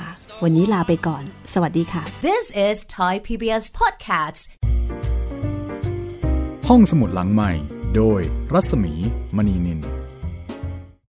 วันนี้ลาไปก่อน สวัสดีค่ะ This is Thai PBS Podcasts. ห้องสมุดหลังใหม่ โดยรัศมีมณีนิน